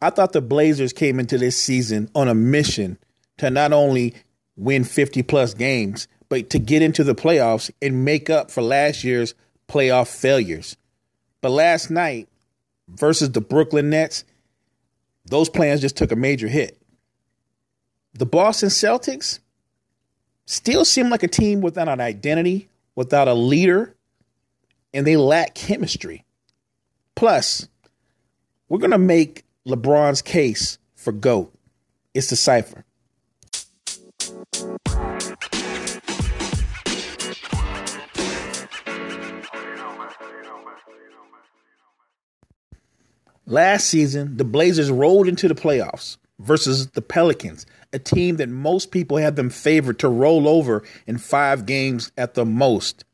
I thought the Blazers came into this season on a mission to not only win 50 plus games, but to get into the playoffs and make up for last year's playoff failures. But last night versus the Brooklyn Nets, those plans just took a major hit. The Boston Celtics still seem like a team without an identity, without a leader, and they lack chemistry. Plus, we're going to make LeBron's case for GOAT. It's the cypher. Last season, the Blazers rolled into the playoffs versus the Pelicans, a team that most people had them favored to roll over in five games at the most.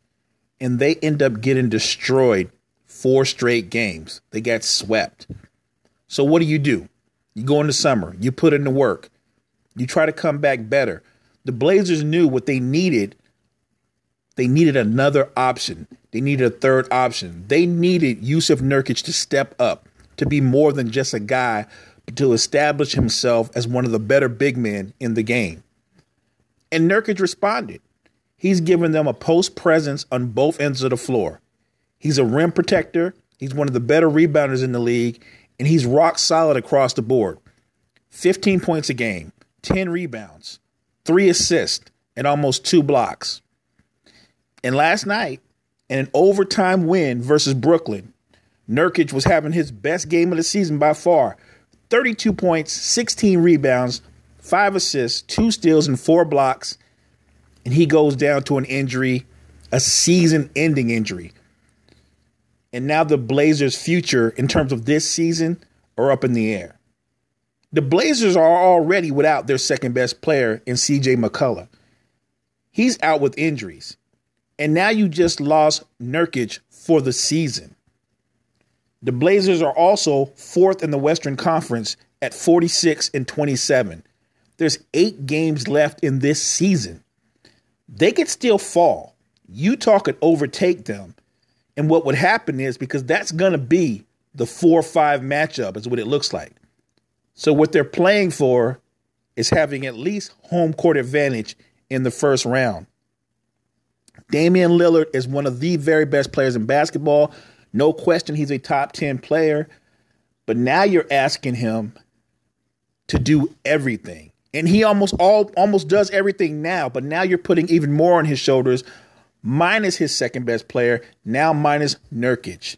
And they end up getting destroyed four straight games. They got swept. So, what do you do? You go in the summer, you put in the work, you try to come back better. The Blazers knew what they needed. They needed another option. They needed a third option. They needed Jusuf Nurkic to step up to be more than just a guy, but to establish himself as one of the better big men in the game. And Nurkic responded. He's given them a post presence on both ends of the floor. He's a rim protector, he's one of the better rebounders in the league, and he's rock solid across the board. 15 points a game, 10 rebounds, 3 assists, and almost 2 blocks. And last night, in an overtime win versus Brooklyn, Nurkic was having his best game of the season by far 32 points, 16 rebounds, five assists, two steals, and four blocks. And he goes down to an injury, a season ending injury. And now the Blazers' future in terms of this season are up in the air. The Blazers are already without their second best player in CJ McCollum. He's out with injuries. And now you just lost Nurkic for the season. The Blazers are also fourth in the Western Conference at 46 and 27. There's eight games left in this season. They could still fall. Utah could overtake them. And what would happen is because that's going to be the 4 5 matchup, is what it looks like. So, what they're playing for is having at least home court advantage in the first round. Damian Lillard is one of the very best players in basketball. No question he's a top 10 player. But now you're asking him to do everything. And he almost all almost does everything now, but now you're putting even more on his shoulders, minus his second best player, now minus Nurkic.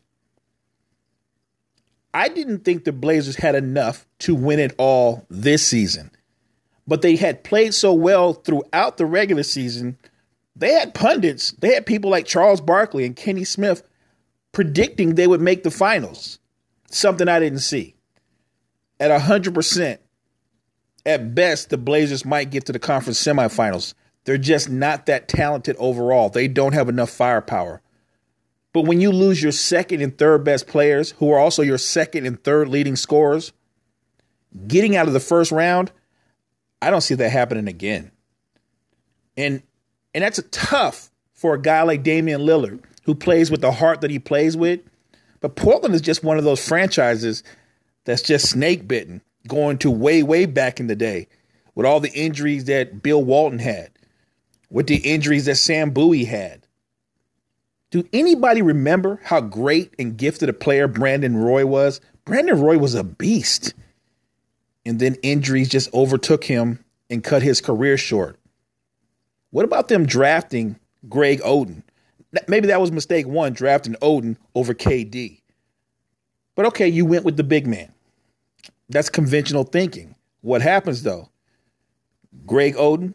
I didn't think the Blazers had enough to win it all this season. But they had played so well throughout the regular season. They had pundits, they had people like Charles Barkley and Kenny Smith predicting they would make the finals, something I didn't see. At 100%, at best, the Blazers might get to the conference semifinals. They're just not that talented overall. They don't have enough firepower. But when you lose your second and third best players, who are also your second and third leading scorers, getting out of the first round, I don't see that happening again. And and that's tough for a guy like Damian Lillard who plays with the heart that he plays with. But Portland is just one of those franchises that's just snake bitten, going to way, way back in the day with all the injuries that Bill Walton had, with the injuries that Sam Bowie had. Do anybody remember how great and gifted a player Brandon Roy was? Brandon Roy was a beast. And then injuries just overtook him and cut his career short. What about them drafting Greg Oden? maybe that was mistake one, drafting Oden over KD. But okay, you went with the big man. That's conventional thinking. What happens though? Greg Oden,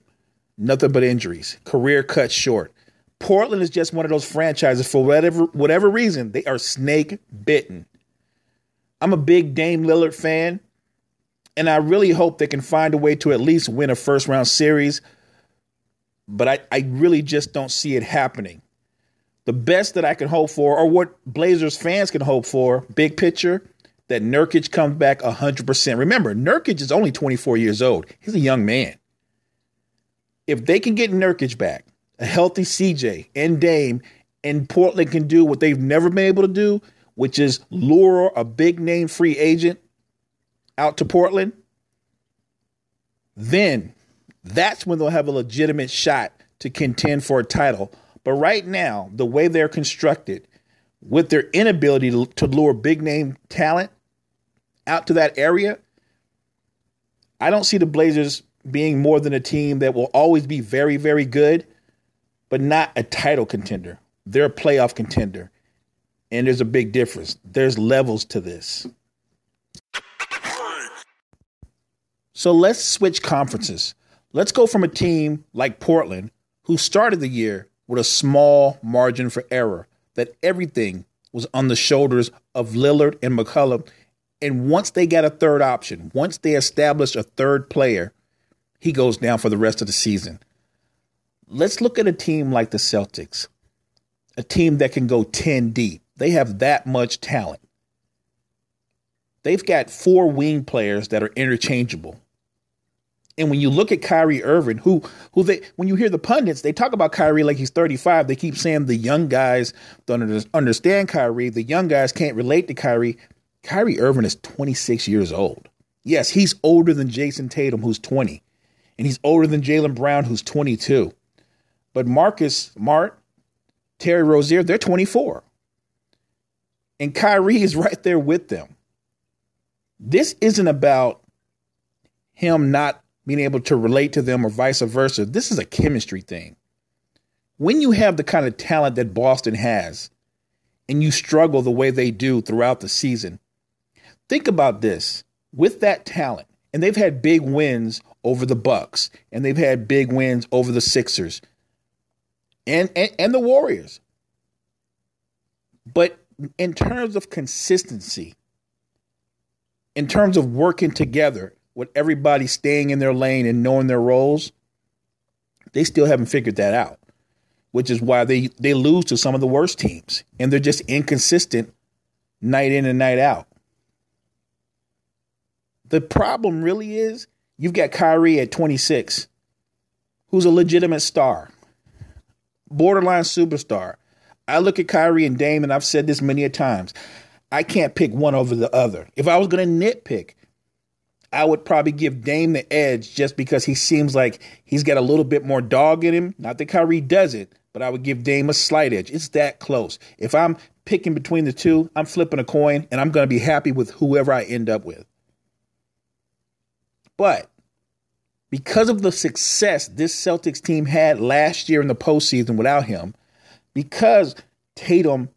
nothing but injuries, career cut short. Portland is just one of those franchises for whatever whatever reason they are snake bitten. I'm a big Dame Lillard fan, and I really hope they can find a way to at least win a first round series. But I, I really just don't see it happening the best that I can hope for, or what Blazers fans can hope for, big picture, that Nurkic comes back 100%. Remember, Nurkic is only 24 years old. He's a young man. If they can get Nurkic back, a healthy CJ and Dame, and Portland can do what they've never been able to do, which is lure a big name free agent, out to Portland, then that's when they'll have a legitimate shot to contend for a title. But right now, the way they're constructed, with their inability to, to lure big name talent out to that area, I don't see the Blazers being more than a team that will always be very, very good, but not a title contender. They're a playoff contender. And there's a big difference. There's levels to this. So let's switch conferences. Let's go from a team like Portland, who started the year with a small margin for error, that everything was on the shoulders of Lillard and McCollum. And once they got a third option, once they established a third player, he goes down for the rest of the season. Let's look at a team like the Celtics, a team that can go 10 deep. They have that much talent. They've got four wing players that are interchangeable. And when you look at Kyrie Irving, who who they when you hear the pundits, they talk about Kyrie like he's 35. They keep saying the young guys don't understand Kyrie. The young guys can't relate to Kyrie. Kyrie Irving is 26 years old. Yes, he's older than Jayson Tatum, who's 20, and he's older than Jaylen Brown, who's 22. But Marcus Smart, Terry Rozier, they're 24. And Kyrie is right there with them. This isn't about him not being able to relate to them or vice versa. This is a chemistry thing. When you have the kind of talent that Boston has and you struggle the way they do throughout the season, think about this. With that talent, and they've had big wins over the Bucks, and they've had big wins over the Sixers and, and, and the Warriors. But in terms of consistency, in terms of working together, with everybody staying in their lane and knowing their roles, they still haven't figured that out, which is why they, they lose to some of the worst teams and they're just inconsistent night in and night out. The problem really is you've got Kyrie at 26, who's a legitimate star, borderline superstar. I look at Kyrie and Dame, and I've said this many a times. I can't pick one over the other. If I was going to nitpick, I would probably give Dame the edge just because he seems like he's got a little bit more dog in him. Not that Kyrie does it, but I would give Dame a slight edge. It's that close. If I'm picking between the two, I'm flipping a coin and I'm going to be happy with whoever I end up with. But because of the success this Celtics team had last year in the postseason without him, because Tatum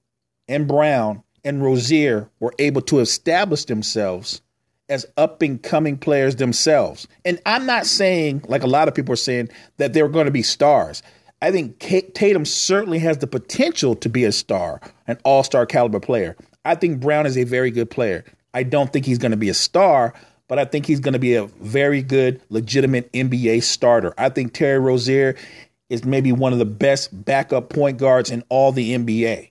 and Brown and Rozier were able to establish themselves as up and coming players themselves. And I'm not saying, like a lot of people are saying, that they're going to be stars. I think Tatum certainly has the potential to be a star, an all star caliber player. I think Brown is a very good player. I don't think he's going to be a star, but I think he's going to be a very good, legitimate NBA starter. I think Terry Rozier is maybe one of the best backup point guards in all the NBA.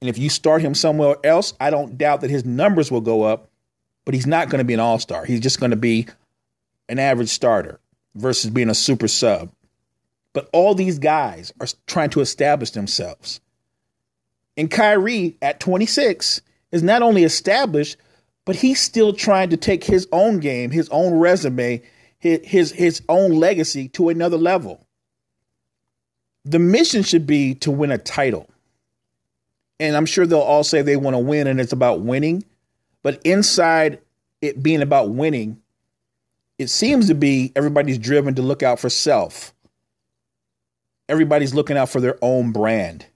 And if you start him somewhere else, I don't doubt that his numbers will go up but he's not going to be an all star. He's just going to be an average starter versus being a super sub. But all these guys are trying to establish themselves. And Kyrie at 26 is not only established, but he's still trying to take his own game, his own resume, his, his, own legacy to another level. The mission should be to win a title. And I'm sure they'll all say they want to win and it's about winning. But inside it being about winning, it seems to be everybody's driven to look out for self. Everybody's looking out for their own brand.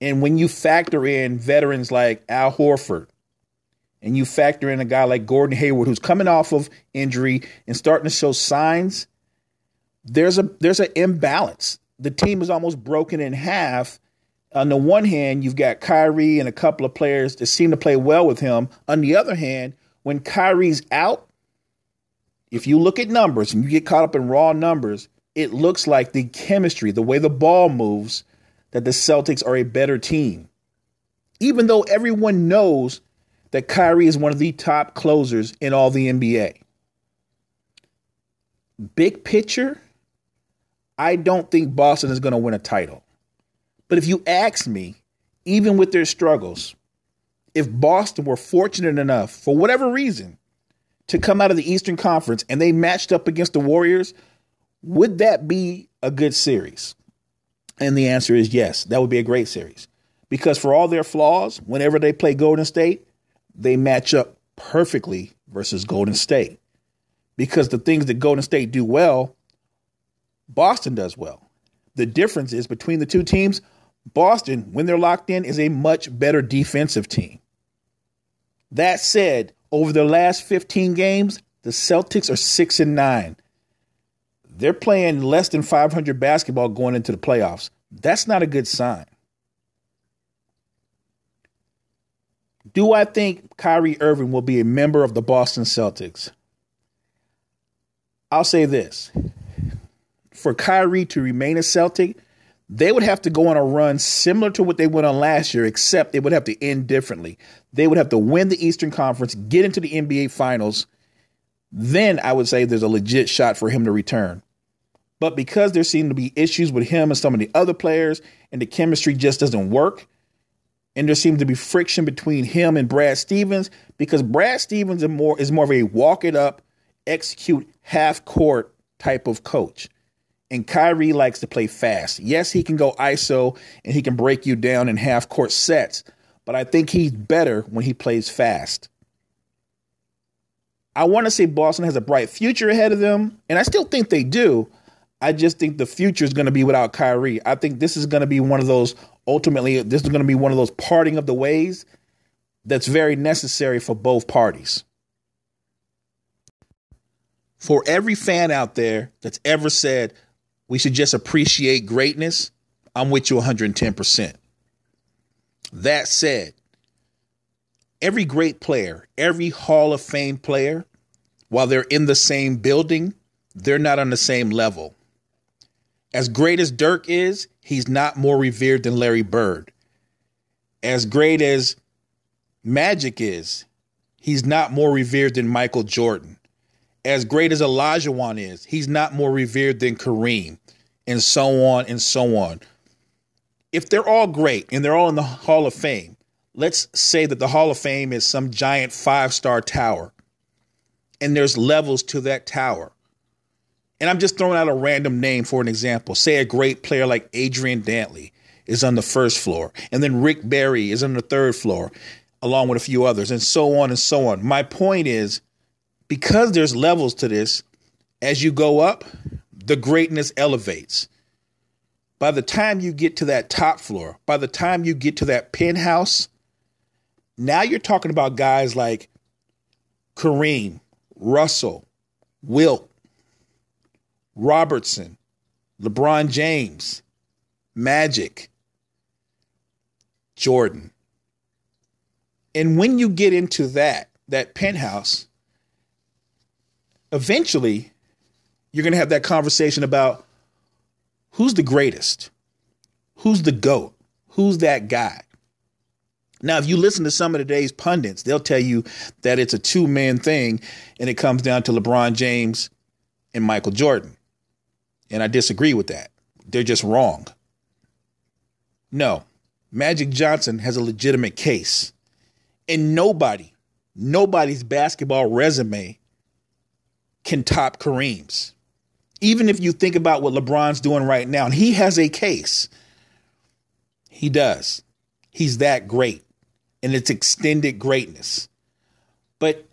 And when you factor in veterans like Al Horford, and you factor in a guy like Gordon Hayward who's coming off of injury and starting to show signs, there's a there's an imbalance. The team is almost broken in half on the one hand, you've got Kyrie and a couple of players that seem to play well with him. On the other hand, when Kyrie's out, if you look at numbers and you get caught up in raw numbers, it looks like the chemistry, the way the ball moves, that the Celtics are a better team. Even though everyone knows that Kyrie is one of the top closers in all the NBA. Big picture, I don't think Boston is going to win a title. But if you ask me, even with their struggles, if Boston were fortunate enough, for whatever reason, to come out of the Eastern Conference and they matched up against the Warriors, would that be a good series? And the answer is yes, that would be a great series. Because for all their flaws, whenever they play Golden State, they match up perfectly versus Golden State. Because the things that Golden State do well, Boston does well. The difference is between the two teams, Boston, when they're locked in, is a much better defensive team. That said, over the last 15 games, the Celtics are 6 and 9. They're playing less than 500 basketball going into the playoffs. That's not a good sign. Do I think Kyrie Irving will be a member of the Boston Celtics? I'll say this. For Kyrie to remain a Celtic, they would have to go on a run similar to what they went on last year, except they would have to end differently. They would have to win the Eastern Conference, get into the NBA Finals. Then I would say there's a legit shot for him to return. But because there seem to be issues with him and some of the other players, and the chemistry just doesn't work, and there seems to be friction between him and Brad Stevens, because Brad Stevens is more is more of a walk it up, execute half court type of coach. And Kyrie likes to play fast. Yes, he can go ISO and he can break you down in half court sets, but I think he's better when he plays fast. I want to say Boston has a bright future ahead of them, and I still think they do. I just think the future is going to be without Kyrie. I think this is going to be one of those ultimately this is going to be one of those parting of the ways that's very necessary for both parties. For every fan out there that's ever said, we should just appreciate greatness, I'm with you 110%. That said, every great player, every Hall of Fame player, while they're in the same building, they're not on the same level. As great as Dirk is, he's not more revered than Larry Bird. As great as Magic is, he's not more revered than Michael Jordan as great as Olajuwon is, he's not more revered than Kareem, and so on and so on. If they're all great and they're all in the Hall of Fame, let's say that the Hall of Fame is some giant five star tower, and there's levels to that tower. And I'm just throwing out a random name for an example. Say a great player like Adrian Dantley is on the first floor, and then Rick Barry is on the third floor, along with a few others, and so on and so on. My point is because there's levels to this, as you go up, the greatness elevates. By the time you get to that top floor, by the time you get to that penthouse, now you're talking about guys like Kareem, Russell, Wilt, Robertson, LeBron James, Magic, Jordan. And when you get into that, that penthouse, eventually you're going to have that conversation about who's the greatest? Who's the GOAT? Who's that guy? Now, if you listen to some of today's pundits, they'll tell you that it's a two man thing and it comes down to LeBron James and Michael Jordan. And I disagree with that. They're just wrong. No, Magic Johnson has a legitimate case. And nobody, nobody's basketball resume can top Kareem's. Even if you think about what LeBron's doing right now, and he has a case. He does. He's that great. And it's extended greatness. But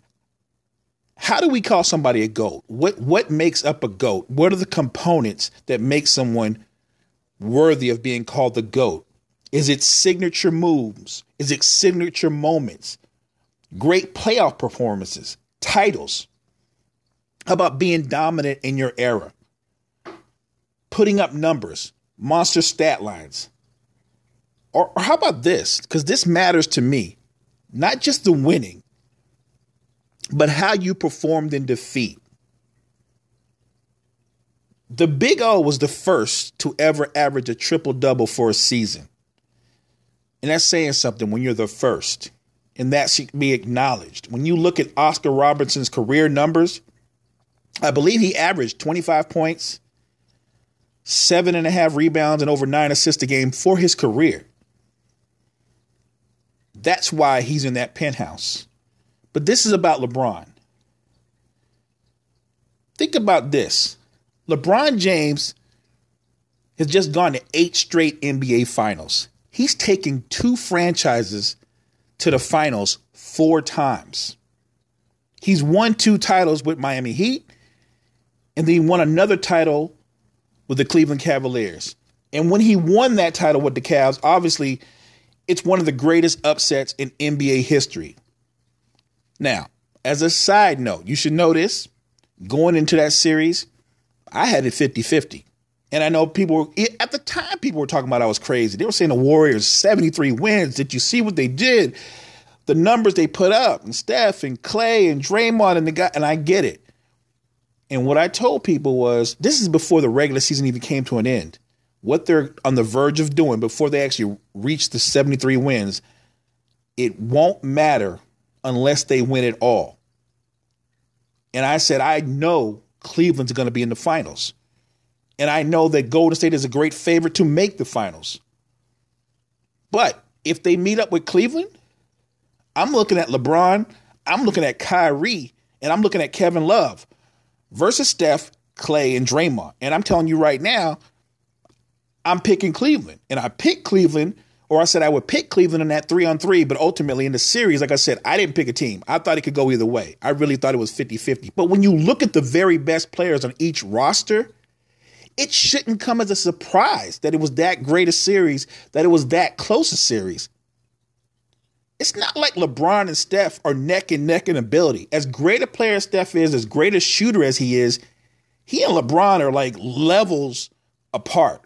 how do we call somebody a GOAT? What what makes up a GOAT? What are the components that make someone worthy of being called the GOAT? Is it signature moves? Is it signature moments? Great playoff performances, titles, how about being dominant in your era? Putting up numbers, monster stat lines. Or, or how about this? Because this matters to me. Not just the winning, but how you performed in defeat. The Big O was the first to ever average a triple double for a season. And that's saying something when you're the first. And that should be acknowledged. When you look at Oscar Robertson's career numbers, I believe he averaged 25 points, seven and a half rebounds, and over nine assists a game for his career. That's why he's in that penthouse. But this is about LeBron. Think about this LeBron James has just gone to eight straight NBA finals. He's taken two franchises to the finals four times. He's won two titles with Miami Heat, and then he won another title with the Cleveland Cavaliers. And when he won that title with the Cavs, obviously, it's one of the greatest upsets in NBA history. Now, as a side note, you should know this going into that series, I had it 50 50. And I know people were, at the time, people were talking about I was crazy. They were saying the Warriors 73 wins. Did you see what they did? The numbers they put up, and Steph and Klay and Draymond and the guy, and I get it. And what I told people was this is before the regular season even came to an end. What they're on the verge of doing before they actually reach the 73 wins, it won't matter unless they win it all. And I said, I know Cleveland's going to be in the finals. And I know that Golden State is a great favorite to make the finals. But if they meet up with Cleveland, I'm looking at LeBron, I'm looking at Kyrie, and I'm looking at Kevin Love versus Steph, Klay, and Draymond. And I'm telling you right now, I'm picking Cleveland. And I picked Cleveland or I said I would pick Cleveland in that three on three, but ultimately in the series, like I said, I didn't pick a team. I thought it could go either way. I really thought it was 50 50. But when you look at the very best players on each roster, it shouldn't come as a surprise that it was that great a series, that it was that close a series. It's not like LeBron and Steph are neck and neck in ability. As great a player as Steph is, as great a shooter as he is, he and LeBron are like levels apart.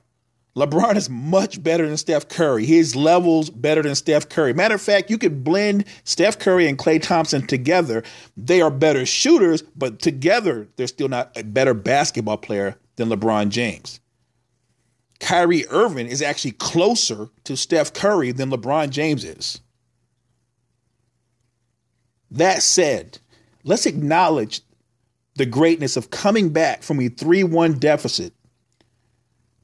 LeBron is much better than Steph Curry. His levels better than Steph Curry. Matter of fact, you could blend Steph Curry and Klay Thompson together. They are better shooters, but together they're still not a better basketball player than LeBron James. Kyrie Irving is actually closer to Steph Curry than LeBron James is. That said, let's acknowledge the greatness of coming back from a 3 1 deficit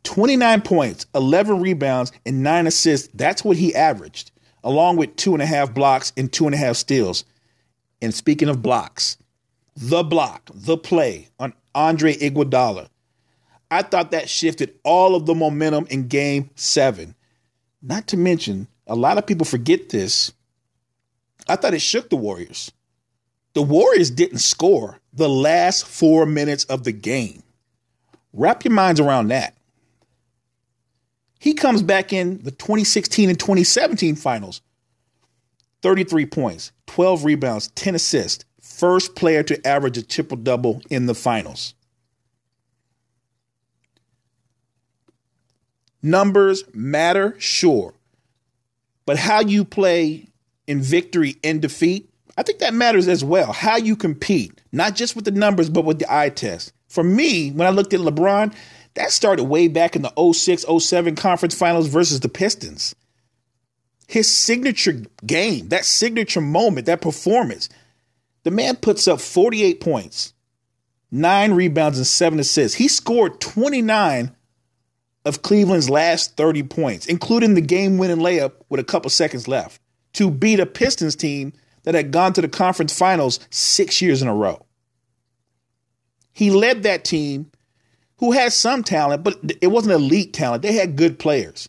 29 points, 11 rebounds, and nine assists. That's what he averaged, along with two and a half blocks and two and a half steals. And speaking of blocks, the block, the play on Andre Iguodala. I thought that shifted all of the momentum in game seven. Not to mention, a lot of people forget this. I thought it shook the Warriors. The Warriors didn't score the last four minutes of the game. Wrap your minds around that. He comes back in the 2016 and 2017 finals 33 points, 12 rebounds, 10 assists. First player to average a triple double in the finals. Numbers matter, sure. But how you play in victory and defeat, I think that matters as well. How you compete, not just with the numbers, but with the eye test. For me, when I looked at LeBron, that started way back in the 06 07 conference finals versus the Pistons. His signature game, that signature moment, that performance, the man puts up 48 points, nine rebounds, and seven assists. He scored 29 of Cleveland's last 30 points, including the game winning layup with a couple seconds left, to beat a Pistons team that had gone to the conference finals six years in a row. He led that team who had some talent, but it wasn't elite talent. They had good players.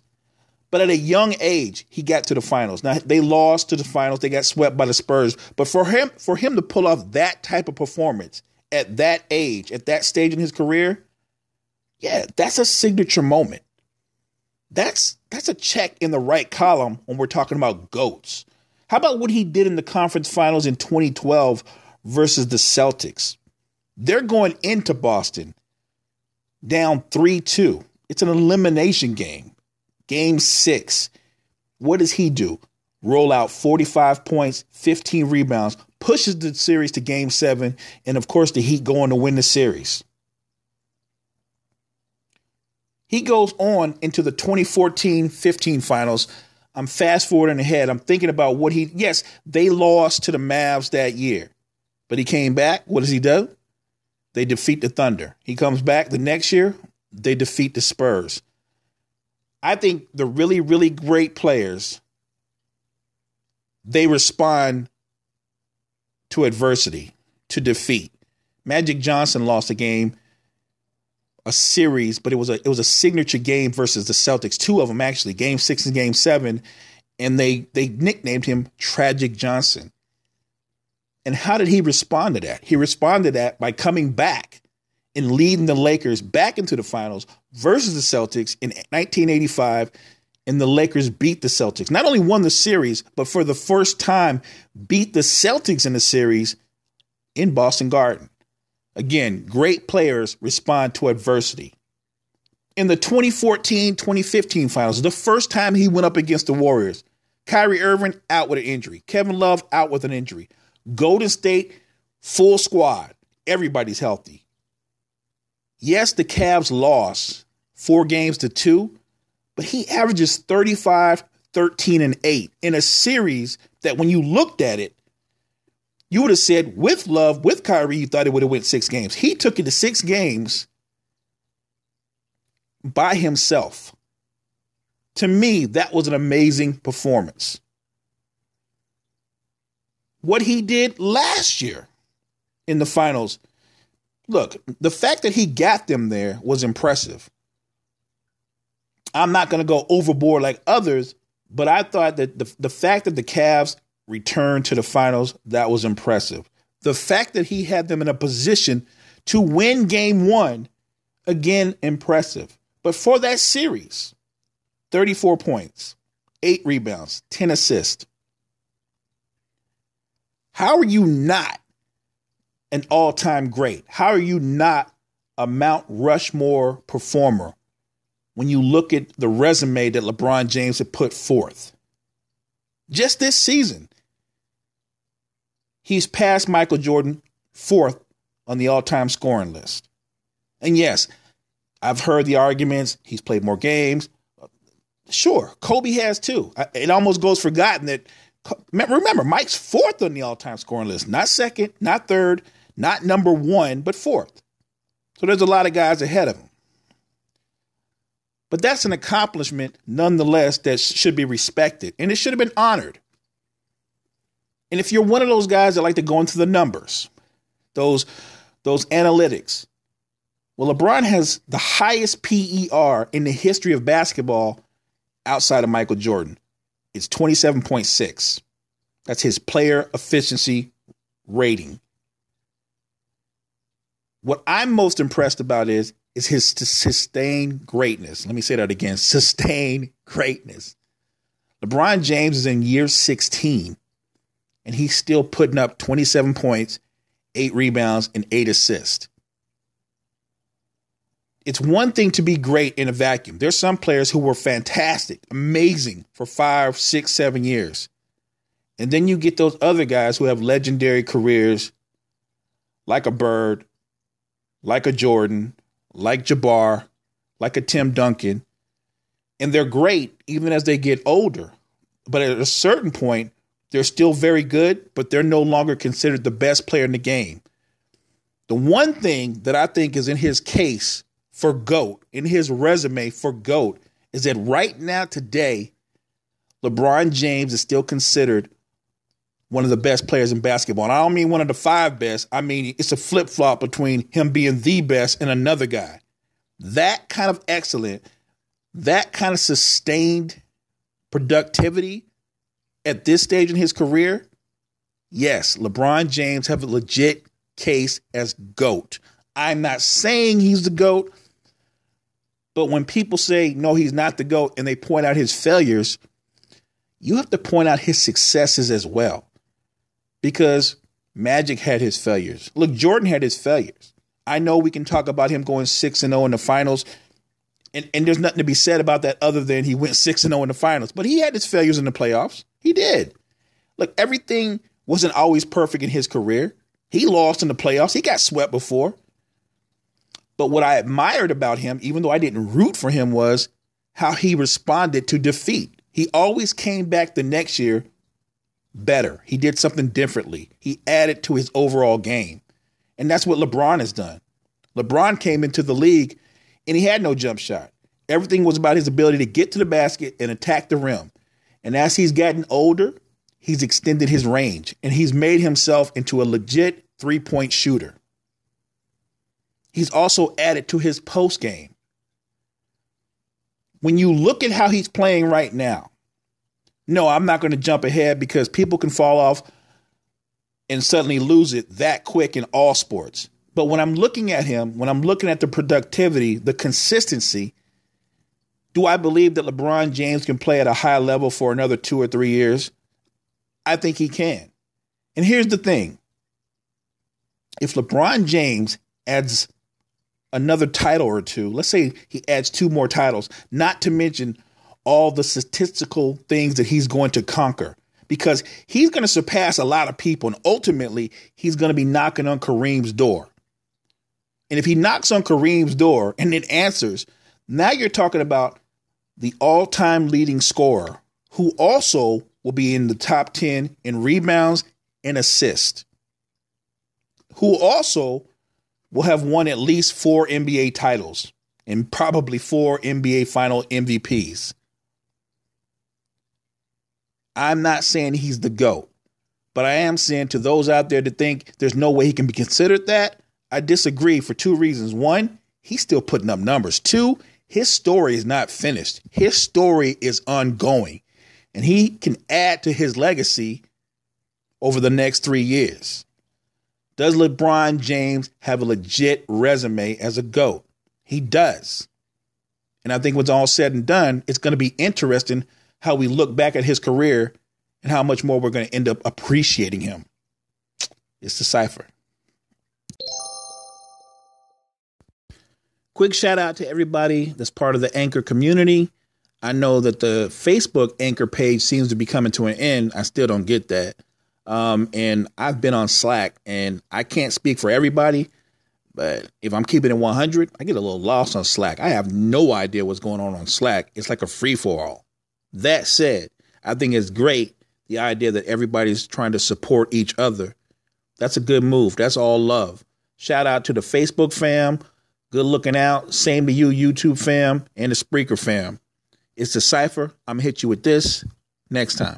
But at a young age, he got to the finals. Now they lost to the finals. They got swept by the Spurs. But for him, for him to pull off that type of performance at that age, at that stage in his career, yeah, that's a signature moment. That's that's a check in the right column when we're talking about goats. How about what he did in the conference finals in 2012 versus the Celtics? They're going into Boston down 3 2. It's an elimination game. Game six. What does he do? Roll out 45 points, 15 rebounds, pushes the series to game seven, and of course, the Heat going to win the series. He goes on into the 2014 15 finals. I'm fast forwarding ahead. I'm thinking about what he, yes, they lost to the Mavs that year, but he came back. What does he do? They defeat the Thunder. He comes back the next year, they defeat the Spurs. I think the really, really great players they respond to adversity, to defeat. Magic Johnson lost a game, a series, but it was a it was a signature game versus the Celtics. Two of them actually, game six and game seven, and they they nicknamed him Tragic Johnson. And how did he respond to that? He responded to that by coming back and leading the Lakers back into the finals versus the Celtics in 1985 and the Lakers beat the Celtics. Not only won the series, but for the first time beat the Celtics in the series in Boston Garden. Again, great players respond to adversity. In the 2014 2015 finals, the first time he went up against the Warriors, Kyrie Irving out with an injury, Kevin Love out with an injury, Golden State full squad, everybody's healthy. Yes, the Cavs lost four games to two, but he averages 35, 13, and 8 in a series that when you looked at it, you would have said with love, with Kyrie, you thought it would have went six games. He took it to six games by himself. To me, that was an amazing performance. What he did last year in the finals, look, the fact that he got them there was impressive. I'm not going to go overboard like others, but I thought that the, the fact that the Cavs returned to the finals, that was impressive. The fact that he had them in a position to win game one, again, impressive. But for that series, 34 points, eight rebounds, 10 assists. How are you not an all time great? How are you not a Mount Rushmore performer when you look at the resume that LeBron James had put forth. Just this season, he's passed Michael Jordan fourth on the all time scoring list. And yes, I've heard the arguments. He's played more games. Sure, Kobe has too. It almost goes forgotten that. Remember, Mike's fourth on the all time scoring list, not second, not third, not number one, but fourth. So there's a lot of guys ahead of him. But that's an accomplishment nonetheless that should be respected and it should have been honored. And if you're one of those guys that like to go into the numbers, those those analytics, well, LeBron has the highest PER in the history of basketball outside of Michael Jordan. It's 27.6. That's his player efficiency rating. What I'm most impressed about is is his sustained greatness. Let me say that again sustained greatness. LeBron James is in year 16, and he's still putting up 27 points, eight rebounds, and eight assists. It's one thing to be great in a vacuum. There's some players who were fantastic, amazing for five, six, seven years. And then you get those other guys who have legendary careers like a Bird, like a Jordan, like Jabbar, like a Tim Duncan, and they're great even as they get older. But at a certain point, they're still very good, but they're no longer considered the best player in the game. The one thing that I think is in his case for GOAT, in his resume for GOAT, is that right now, today, LeBron James is still considered one of the best players in basketball. And I don't mean one of the five best. I mean, it's a flip flop between him being the best and another guy. That kind of excellent, that kind of sustained productivity at this stage in his career, yes, LeBron James have a legit case as GOAT. I'm not saying he's the GOAT, but when people say, no, he's not the GOAT, and they point out his failures, you have to point out his successes as well because Magic had his failures. Look, Jordan had his failures. I know we can talk about him going 6 and 0 in the finals. And, and there's nothing to be said about that other than he went 6 and 0 in the finals. But he had his failures in the playoffs. He did. Look, everything wasn't always perfect in his career. He lost in the playoffs. He got swept before. But what I admired about him, even though I didn't root for him, was how he responded to defeat. He always came back the next year better. He did something differently. He added to his overall game. And that's what LeBron has done. LeBron came into the league and he had no jump shot. Everything was about his ability to get to the basket and attack the rim. And as he's gotten older, he's extended his range and he's made himself into a legit three point shooter. He's also added to his post game. When you look at how he's playing right now, no, I'm not going to jump ahead because people can fall off and suddenly lose it that quick in all sports. But when I'm looking at him, when I'm looking at the productivity, the consistency, do I believe that LeBron James can play at a high level for another two or three years? I think he can. And here's the thing if LeBron James adds another title or two, let's say he adds two more titles, not to mention all the statistical things that he's going to conquer, because he's going to surpass a lot of people. And ultimately, he's going to be knocking on Kareem's door. And if he knocks on Kareem's door and it answers, now you're talking about the all time leading scorer who also will be in the top 10 in rebounds and assists, who also will have won at least four NBA titles and probably four NBA final MVPs. I'm not saying he's the GOAT, but I am saying to those out there that think there's no way he can be considered that, I disagree for two reasons. One, he's still putting up numbers. Two, his story is not finished, his story is ongoing, and he can add to his legacy over the next three years. Does LeBron James have a legit resume as a GOAT? He does. And I think what's all said and done, it's going to be interesting how we look back at his career and how much more we're going to end up appreciating him. It's the cypher. Quick shout out to everybody that's part of the Anchor community. I know that the Facebook Anchor page seems to be coming to an end. I still don't get that. Um, and I've been on Slack, and I can't speak for everybody, but if I'm keeping it 100, I get a little lost on Slack. I have no idea what's going on on Slack. It's like a free for all. That said, I think it's great the idea that everybody's trying to support each other. That's a good move. That's all love. Shout out to the Facebook fam. Good looking out. Same to you, YouTube fam, and the Spreaker fam. It's the Cypher. I'm going to hit you with this next time.